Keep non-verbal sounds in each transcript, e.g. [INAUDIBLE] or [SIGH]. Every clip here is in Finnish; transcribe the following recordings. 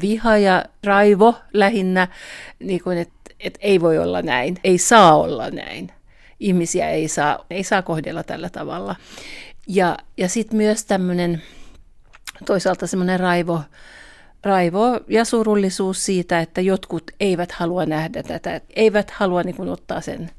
viha ja raivo lähinnä, niin kuin, että, että ei voi olla näin, ei saa olla näin. Ihmisiä ei saa, ei saa kohdella tällä tavalla. Ja, ja sitten myös tämmöinen toisaalta semmoinen raivo, raivo ja surullisuus siitä, että jotkut eivät halua nähdä tätä, eivät halua niin kuin ottaa sen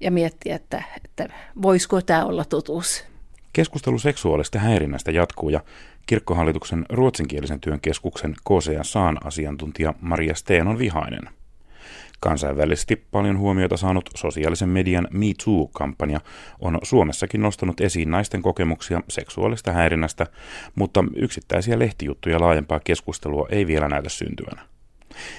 ja miettiä, että, että voisiko tämä olla totuus. Keskustelu seksuaalista häirinnästä jatkuu ja kirkkohallituksen ruotsinkielisen työn keskuksen KCSAan asiantuntija Maria Steen on vihainen. Kansainvälisesti paljon huomiota saanut sosiaalisen median Me Too-kampanja on Suomessakin nostanut esiin naisten kokemuksia seksuaalista häirinnästä, mutta yksittäisiä lehtijuttuja laajempaa keskustelua ei vielä näytä syntyvän.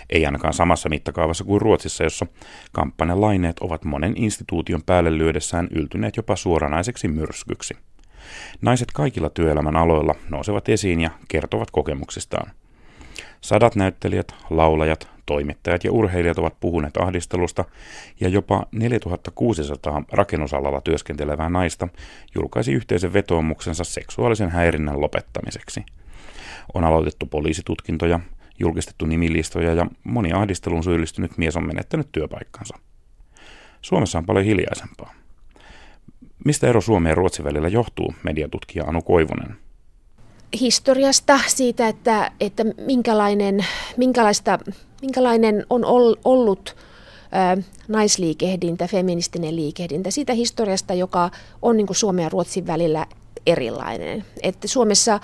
Ei ainakaan samassa mittakaavassa kuin Ruotsissa, jossa kampanjan laineet ovat monen instituution päälle lyödessään yltyneet jopa suoranaiseksi myrskyksi. Naiset kaikilla työelämän aloilla nousevat esiin ja kertovat kokemuksistaan. Sadat näyttelijät, laulajat, toimittajat ja urheilijat ovat puhuneet ahdistelusta ja jopa 4600 rakennusalalla työskentelevää naista julkaisi yhteisen vetoomuksensa seksuaalisen häirinnän lopettamiseksi. On aloitettu poliisitutkintoja, julkistettu nimilistoja ja moni ahdisteluun syyllistynyt mies on menettänyt työpaikkansa. Suomessa on paljon hiljaisempaa. Mistä ero Suomen ja Ruotsin välillä johtuu, mediatutkija Anu Koivunen? Historiasta, siitä, että, että minkälainen, minkälaista, minkälainen on ollut naisliikehdintä, feministinen liikehdintä, siitä historiasta, joka on niin Suomen ja Ruotsin välillä erilainen. Että Suomessa ä,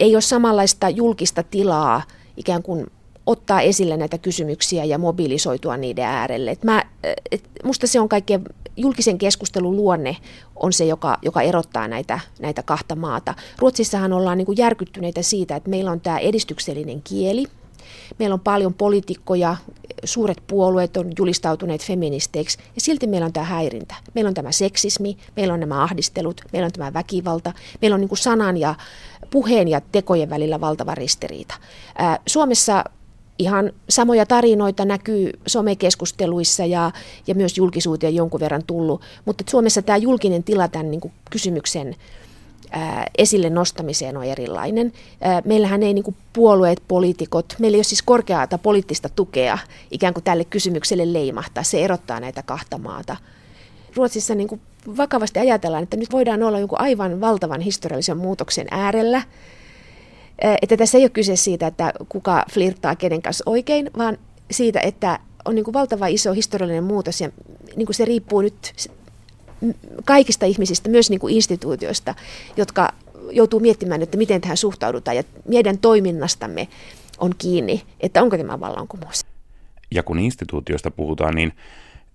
ei ole samanlaista julkista tilaa ikään kuin ottaa esille näitä kysymyksiä ja mobilisoitua niiden äärelle. Et mä, et musta se on kaikkein julkisen keskustelun luonne on se, joka, joka erottaa näitä, näitä kahta maata. Ruotsissahan ollaan niin järkyttyneitä siitä, että meillä on tämä edistyksellinen kieli. Meillä on paljon poliitikkoja, suuret puolueet on julistautuneet feministeiksi ja silti meillä on tämä häirintä. Meillä on tämä seksismi, meillä on nämä ahdistelut, meillä on tämä väkivalta, meillä on niin sanan ja puheen ja tekojen välillä valtava ristiriita. Suomessa ihan samoja tarinoita näkyy somekeskusteluissa ja, ja myös julkisuuteen jonkun verran tullut, mutta Suomessa tämä julkinen tila tämän niin kuin kysymyksen ää, esille nostamiseen on erilainen. Ää, meillähän ei niin kuin puolueet, poliitikot, meillä ei ole siis korkeata poliittista tukea ikään kuin tälle kysymykselle leimahtaa. Se erottaa näitä kahta maata. Ruotsissa niin kuin vakavasti ajatellaan, että nyt voidaan olla aivan valtavan historiallisen muutoksen äärellä – että tässä ei ole kyse siitä, että kuka flirttaa kenen kanssa oikein, vaan siitä, että on niin kuin valtava iso historiallinen muutos ja niin kuin se riippuu nyt kaikista ihmisistä, myös niin kuin instituutioista, jotka joutuu miettimään, että miten tähän suhtaudutaan ja meidän toiminnastamme on kiinni, että onko tämä vallankumous. Ja kun instituutioista puhutaan, niin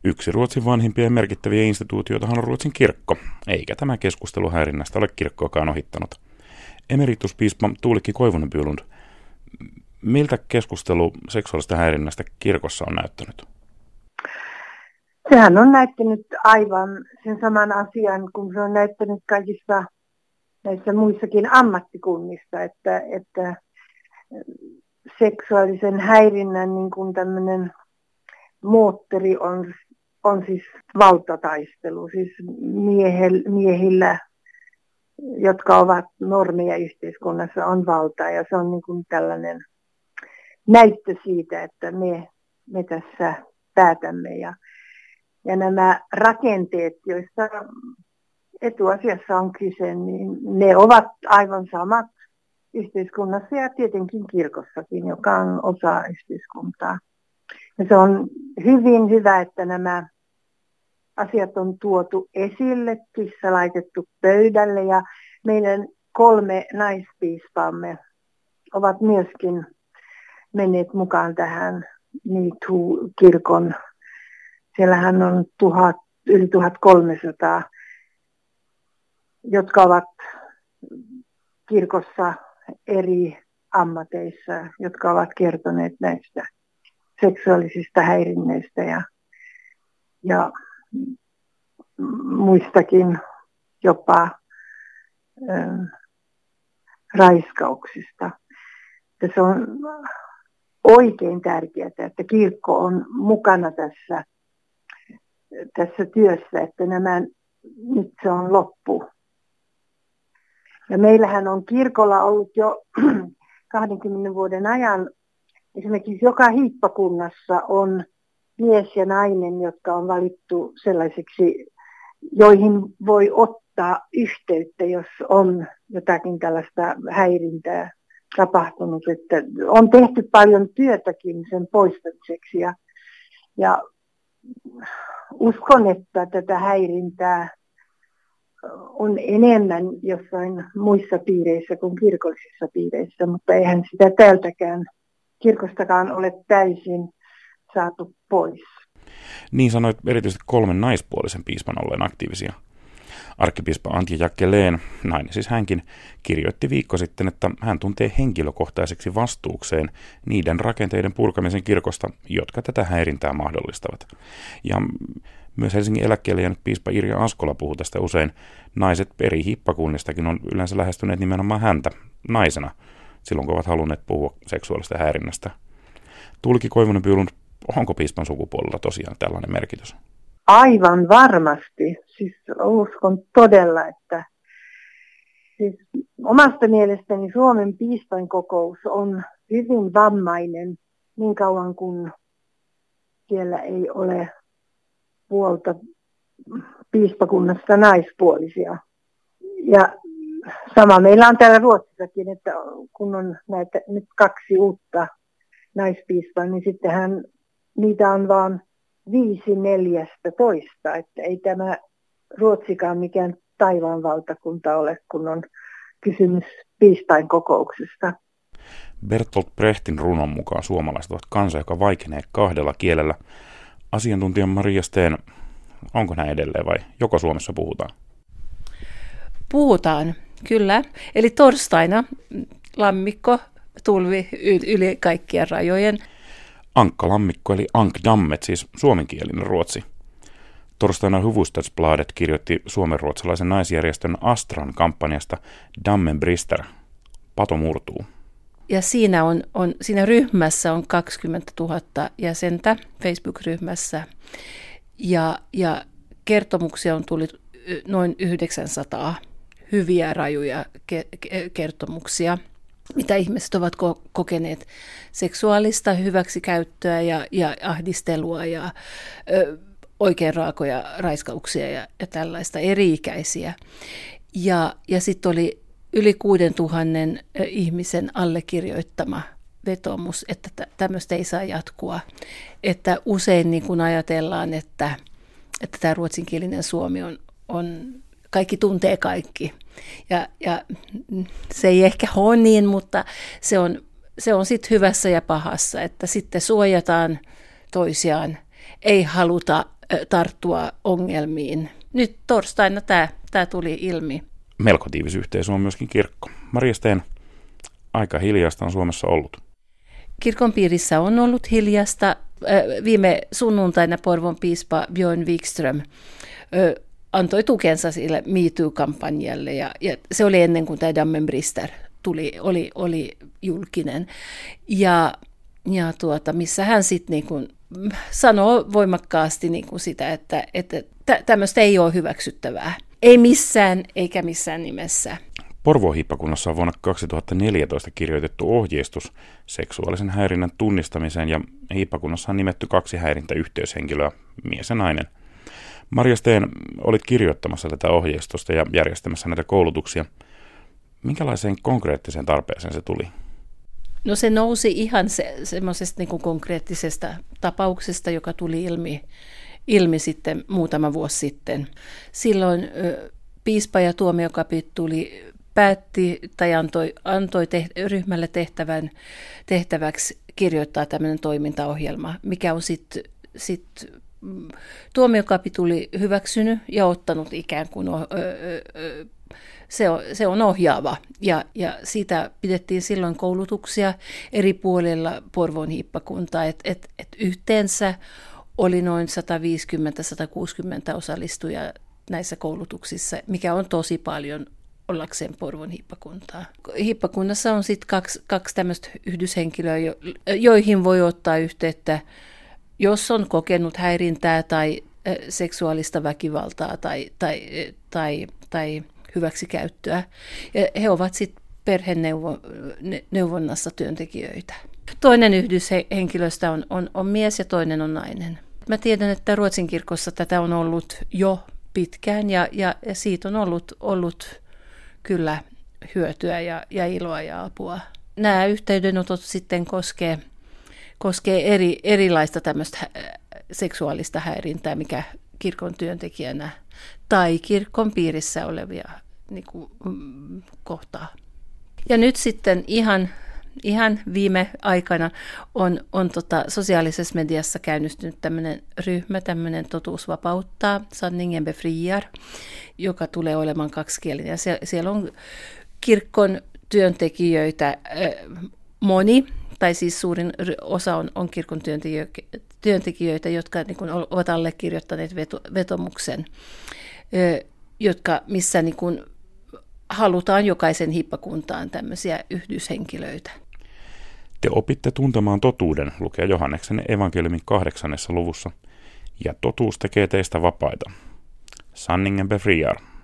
yksi Ruotsin vanhimpia ja merkittäviä instituutioita on Ruotsin kirkko, eikä tämä keskustelu häirinnästä ole kirkkoakaan ohittanut. Emerituspiispa Tuulikki Koivunen miltä keskustelu seksuaalista häirinnästä kirkossa on näyttänyt? Sehän on näyttänyt aivan sen saman asian, kun se on näyttänyt kaikissa näissä muissakin ammattikunnissa, että, että seksuaalisen häirinnän niin kuin tämmöinen moottori on, on siis valtataistelu, siis miehel, miehillä jotka ovat normeja yhteiskunnassa, on valtaa. Ja se on niin kuin tällainen näyttö siitä, että me, me tässä päätämme. Ja, ja nämä rakenteet, joista etuasiassa on kyse, niin ne ovat aivan samat yhteiskunnassa ja tietenkin kirkossakin, joka on osa yhteiskuntaa. Ja se on hyvin hyvä, että nämä asiat on tuotu esille, kissa laitettu pöydälle ja meidän kolme naispiispaamme ovat myöskin menneet mukaan tähän MeToo-kirkon. Siellähän on tuhat, yli 1300, jotka ovat kirkossa eri ammateissa, jotka ovat kertoneet näistä seksuaalisista häirinneistä ja, ja muistakin jopa ö, raiskauksista. Ja se on oikein tärkeää, että kirkko on mukana tässä, tässä työssä, että nämä, nyt se on loppu. Ja meillähän on kirkolla ollut jo [CLEARS THROAT] 20 vuoden ajan esimerkiksi joka hiippakunnassa on mies ja nainen, jotka on valittu sellaisiksi, joihin voi ottaa yhteyttä, jos on jotakin tällaista häirintää tapahtunut. Että on tehty paljon työtäkin sen poistamiseksi ja, ja uskon, että tätä häirintää on enemmän jossain muissa piireissä kuin kirkollisissa piireissä, mutta eihän sitä täältäkään kirkostakaan ole täysin saatu pois. Niin sanoit erityisesti kolmen naispuolisen piispan olleen aktiivisia. Arkkipiispa Antje Jakkeleen, nainen siis hänkin, kirjoitti viikko sitten, että hän tuntee henkilökohtaiseksi vastuukseen niiden rakenteiden purkamisen kirkosta, jotka tätä häirintää mahdollistavat. Ja myös Helsingin eläkkeelle jäänyt piispa Irja Askola puhuu tästä usein. Naiset eri hippakunnistakin on yleensä lähestyneet nimenomaan häntä naisena, silloin kun ovat halunneet puhua seksuaalista häirinnästä. Tulki Koivunen Pyylund, onko piispan sukupuolella tosiaan tällainen merkitys? Aivan varmasti. Siis uskon todella, että siis omasta mielestäni Suomen piispan kokous on hyvin vammainen niin kauan kuin siellä ei ole puolta piispakunnassa naispuolisia. Ja sama meillä on täällä Ruotsissakin, että kun on näitä nyt kaksi uutta naispiispaa, niin sittenhän niitä on vaan viisi neljästä toista, että ei tämä Ruotsikaan mikään taivaan valtakunta ole, kun on kysymys piispain kokouksesta. Bertolt Brechtin runon mukaan suomalaiset ovat kansa, joka vaikenee kahdella kielellä. Asiantuntija Maria Steen, onko näin edelleen vai joko Suomessa puhutaan? Puhutaan, kyllä. Eli torstaina lammikko tulvi yli kaikkien rajojen. Ankka-lammikko eli Ankdammet, siis suomenkielinen ruotsi. Torstaina Huvudstadsbladet kirjoitti suomenruotsalaisen naisjärjestön Astran kampanjasta Dammen Brister. Pato murtuu. Ja siinä, on, on, siinä ryhmässä on 20 000 jäsentä Facebook-ryhmässä. Ja, ja kertomuksia on tullut noin 900 hyviä, rajuja ke- kertomuksia – mitä ihmiset ovat ko- kokeneet seksuaalista hyväksikäyttöä ja, ja ahdistelua ja ö, oikein raakoja raiskauksia ja, ja tällaista eri-ikäisiä. Ja, ja sitten oli yli 6000 ihmisen allekirjoittama vetomus, että tämmöistä ei saa jatkua. Että usein niin kun ajatellaan, että, että tämä ruotsinkielinen Suomi on, on kaikki tuntee kaikki. Ja, ja se ei ehkä ole niin, mutta se on, se on sitten hyvässä ja pahassa, että sitten suojataan toisiaan, ei haluta tarttua ongelmiin. Nyt torstaina tämä, tämä tuli ilmi. Melko tiivis yhteisö on myöskin kirkko. Maria Steen, aika hiljasta on Suomessa ollut. Kirkon piirissä on ollut hiljasta. Viime sunnuntaina Porvon piispa Björn Wikström antoi tukensa sille MeToo-kampanjalle ja, ja se oli ennen kuin tämä Dammenbrister tuli, oli, oli julkinen. Ja, ja tuota, missä hän sitten niin sanoo voimakkaasti niin kuin sitä, että, että tämmöistä ei ole hyväksyttävää. Ei missään eikä missään nimessä. Porvohippakunnassa on vuonna 2014 kirjoitettu ohjeistus seksuaalisen häirinnän tunnistamiseen ja hiippakunnassa on nimetty kaksi häirintäyhteyshenkilöä, mies ja nainen – Marja Steen, olit kirjoittamassa tätä ohjeistusta ja järjestämässä näitä koulutuksia. Minkälaiseen konkreettiseen tarpeeseen se tuli? No se nousi ihan se, semmoisesta niin konkreettisesta tapauksesta, joka tuli ilmi, ilmi sitten muutama vuosi sitten. Silloin ö, piispa ja tuomiokapituli päätti tai antoi, antoi teht, ryhmälle tehtävän, tehtäväksi kirjoittaa tämmöinen toimintaohjelma, mikä on sitten sit tuomiokapituli hyväksynyt ja ottanut ikään kuin se on, se on ohjaava. Ja, ja siitä pidettiin silloin koulutuksia eri puolilla Porvon hiippakuntaa, että et, et yhteensä oli noin 150-160 osallistujaa näissä koulutuksissa, mikä on tosi paljon ollakseen Porvon hiippakuntaa. Hiippakunnassa on sitten kaksi, kaksi tämmöistä yhdyshenkilöä, joihin voi ottaa yhteyttä jos on kokenut häirintää tai seksuaalista väkivaltaa tai, tai, tai, tai hyväksikäyttöä. He ovat sitten perheneuvonnassa työntekijöitä. Toinen yhdyshenkilöstä on, on, on mies ja toinen on nainen. Mä tiedän, että Ruotsin kirkossa tätä on ollut jo pitkään ja, ja, ja siitä on ollut, ollut kyllä hyötyä ja, ja iloa ja apua. Nämä yhteydenotot sitten koskee, koskee eri, erilaista tämmöistä seksuaalista häirintää, mikä kirkon työntekijänä tai kirkon piirissä olevia niin kuin, mm, kohtaa. Ja nyt sitten ihan, ihan viime aikana on, on tota, sosiaalisessa mediassa käynnistynyt tämmöinen ryhmä, tämmöinen Totuus vapauttaa, Sanningen befriar, joka tulee olemaan kaksikielinen. Se, siellä on kirkon työntekijöitä moni, tai siis suurin osa on, on kirkon työntekijöitä, jotka niin kuin ovat allekirjoittaneet veto, vetomuksen, jotka, missä niin kuin halutaan jokaisen hippakuntaan tämmöisiä yhdyshenkilöitä. Te opitte tuntemaan totuuden, lukee Johanneksen evankeliumin kahdeksannessa luvussa, ja totuus tekee teistä vapaita. Sanningen befriar,